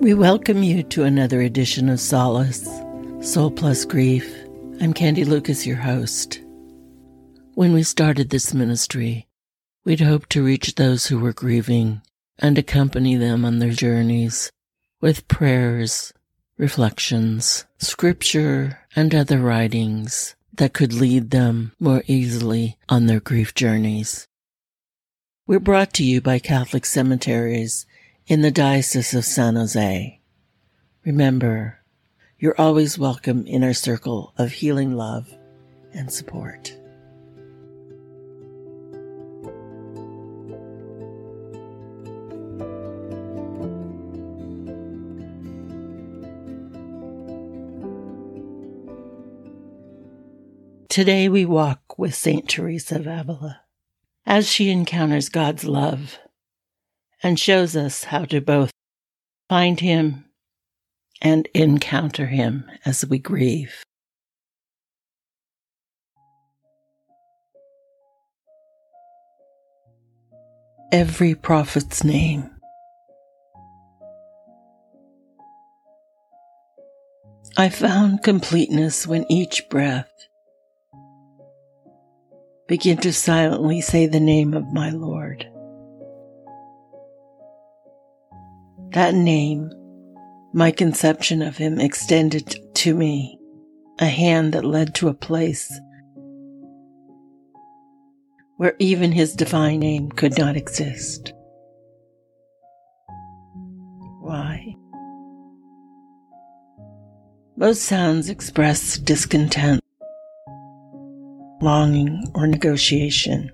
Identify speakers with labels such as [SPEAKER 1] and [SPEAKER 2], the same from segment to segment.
[SPEAKER 1] We welcome you to another edition of Solace, Soul Plus Grief. I'm Candy Lucas, your host. When we started this ministry, we'd hoped to reach those who were grieving and accompany them on their journeys with prayers, reflections, scripture, and other writings that could lead them more easily on their grief journeys. We're brought to you by Catholic Cemeteries in the Diocese of San Jose. Remember, you're always welcome in our circle of healing love and support. Today we walk with St. Teresa of Avila as she encounters God's love and shows us how to both find Him and encounter Him as we grieve. Every prophet's name. I found completeness when each breath begin to silently say the name of my Lord. That name, my conception of him extended to me, a hand that led to a place where even his divine name could not exist. Why? Most sounds express discontent, longing, or negotiation.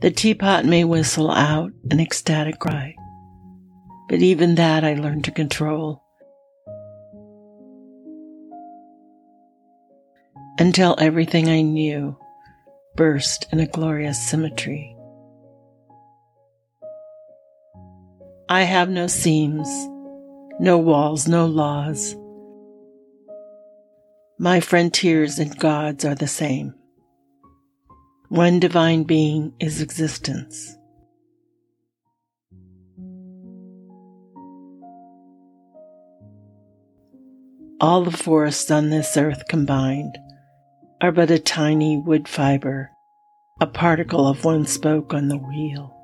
[SPEAKER 1] The teapot may whistle out an ecstatic cry. But even that I learned to control. Until everything I knew burst in a glorious symmetry. I have no seams, no walls, no laws. My frontiers and gods are the same. One divine being is existence. All the forests on this earth combined are but a tiny wood fiber, a particle of one spoke on the wheel.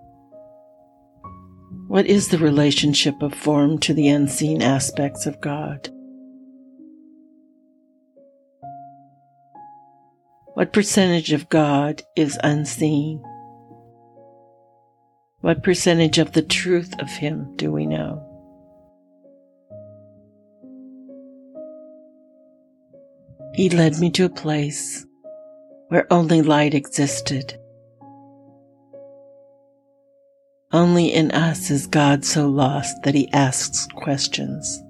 [SPEAKER 1] What is the relationship of form to the unseen aspects of God? What percentage of God is unseen? What percentage of the truth of Him do we know? He led me to a place where only light existed. Only in us is God so lost that he asks questions.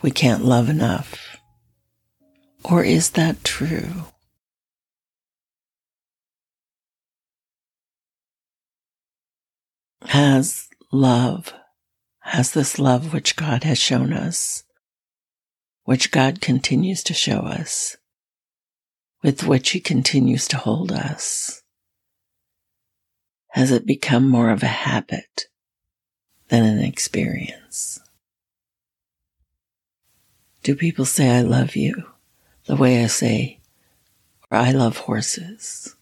[SPEAKER 1] We can't love enough. Or is that true? Has love has this love which God has shown us, which God continues to show us, with which He continues to hold us? Has it become more of a habit than an experience? Do people say, I love you the way I say, or I love horses,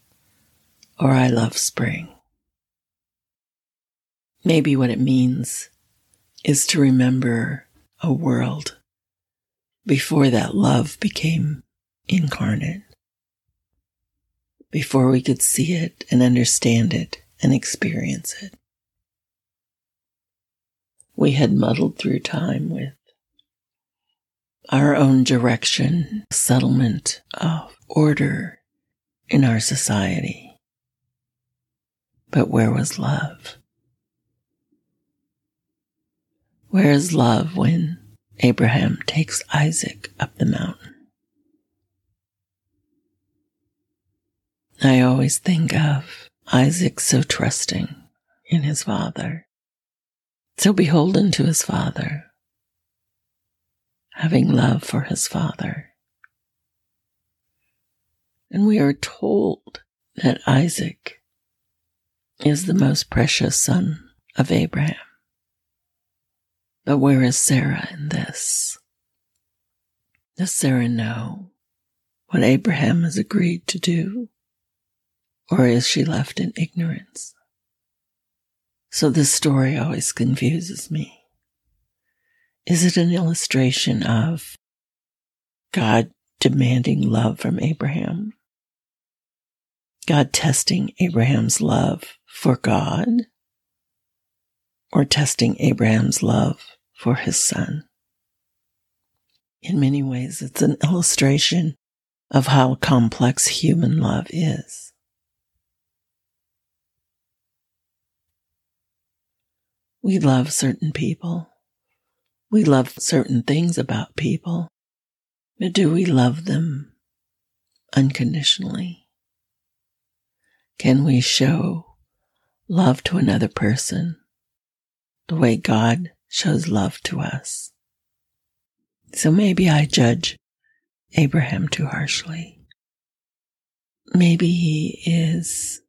[SPEAKER 1] or I love spring? Maybe what it means is to remember a world before that love became incarnate, before we could see it and understand it and experience it. We had muddled through time with our own direction, settlement of order in our society. But where was love? Where is love when Abraham takes Isaac up the mountain? I always think of Isaac so trusting in his father, so beholden to his father, having love for his father. And we are told that Isaac is the most precious son of Abraham. But where is Sarah in this? Does Sarah know what Abraham has agreed to do? Or is she left in ignorance? So this story always confuses me. Is it an illustration of God demanding love from Abraham? God testing Abraham's love for God? Or testing Abraham's love for his son? In many ways, it's an illustration of how complex human love is. We love certain people. We love certain things about people. But do we love them unconditionally? Can we show love to another person the way God shows love to us? So maybe I judge Abraham too harshly. Maybe he is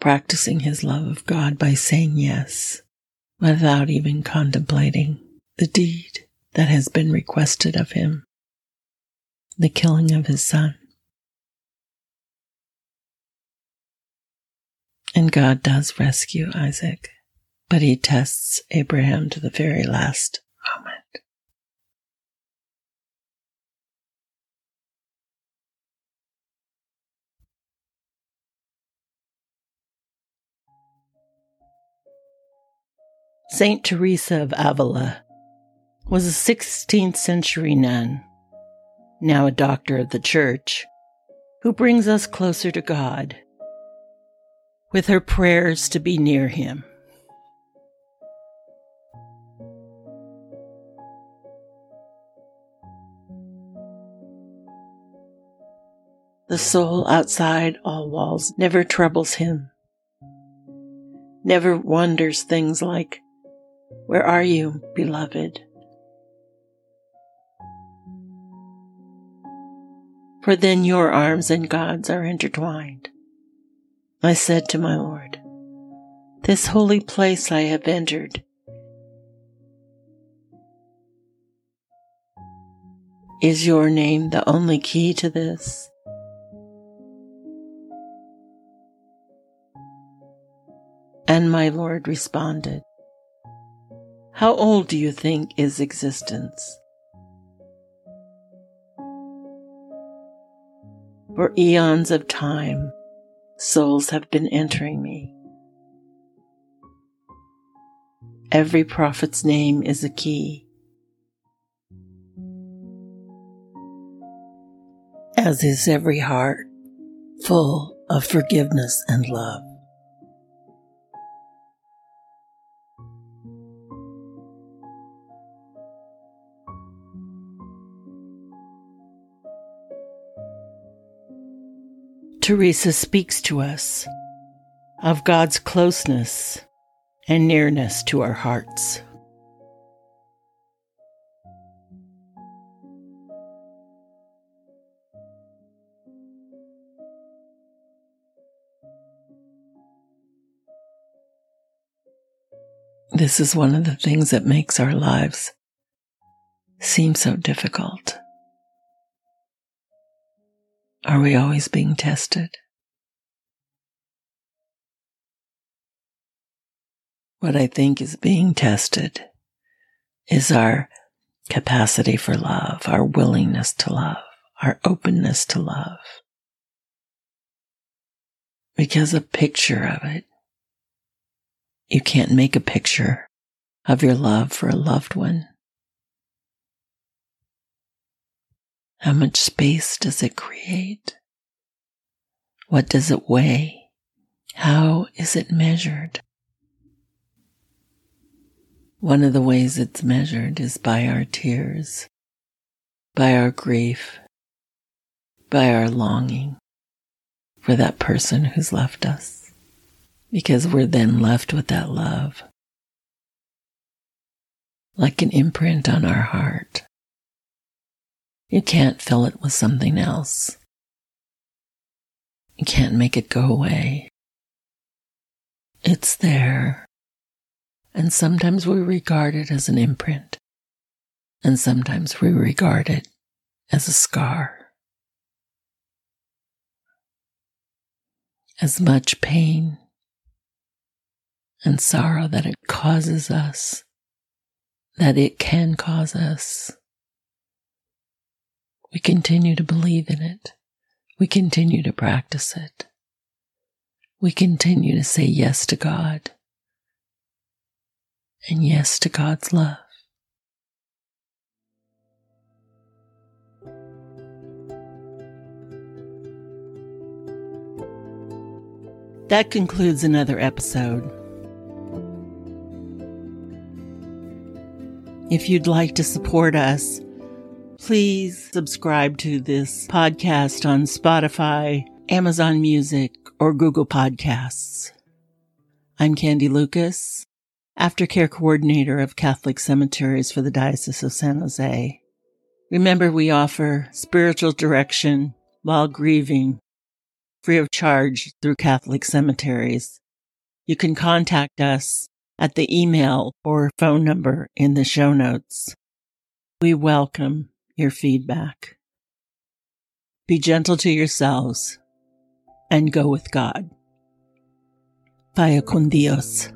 [SPEAKER 1] practicing his love of God by saying yes without even contemplating the deed that has been requested of him the killing of his son. And God does rescue Isaac, but he tests Abraham to the very last moment. Saint Teresa of Avila was a 16th century nun, now a doctor of the church, who brings us closer to God with her prayers to be near Him. The soul outside all walls never troubles him, never wonders things like, where are you, beloved? For then your arms and God's are intertwined. I said to my Lord, This holy place I have entered. Is your name the only key to this? And my Lord responded, how old do you think is existence? For eons of time, souls have been entering me. Every prophet's name is a key. As is every heart full of forgiveness and love. Teresa speaks to us of God's closeness and nearness to our hearts. This is one of the things that makes our lives seem so difficult. Are we always being tested? What I think is being tested is our capacity for love, our willingness to love, our openness to love. Because a picture of it, you can't make a picture of your love for a loved one How much space does it create? What does it weigh? How is it measured? One of the ways it's measured is by our tears, by our grief, by our longing for that person who's left us. Because we're then left with that love, like an imprint on our heart. You can't fill it with something else. You can't make it go away. It's there. And sometimes we regard it as an imprint. And sometimes we regard it as a scar. As much pain and sorrow that it causes us, that it can cause us, we continue to believe in it. We continue to practice it. We continue to say yes to God and yes to God's love. That concludes another episode. If you'd like to support us, please subscribe to this podcast on Spotify, Amazon Music, or Google Podcasts. I'm Candy Lucas, Aftercare Coordinator of Catholic Cemeteries for the Diocese of San Jose. Remember, we offer spiritual direction while grieving free of charge through Catholic cemeteries. You can contact us at the email or phone number in the show notes. We welcome your feedback. Be gentle to yourselves and go with God. Vaya con Dios.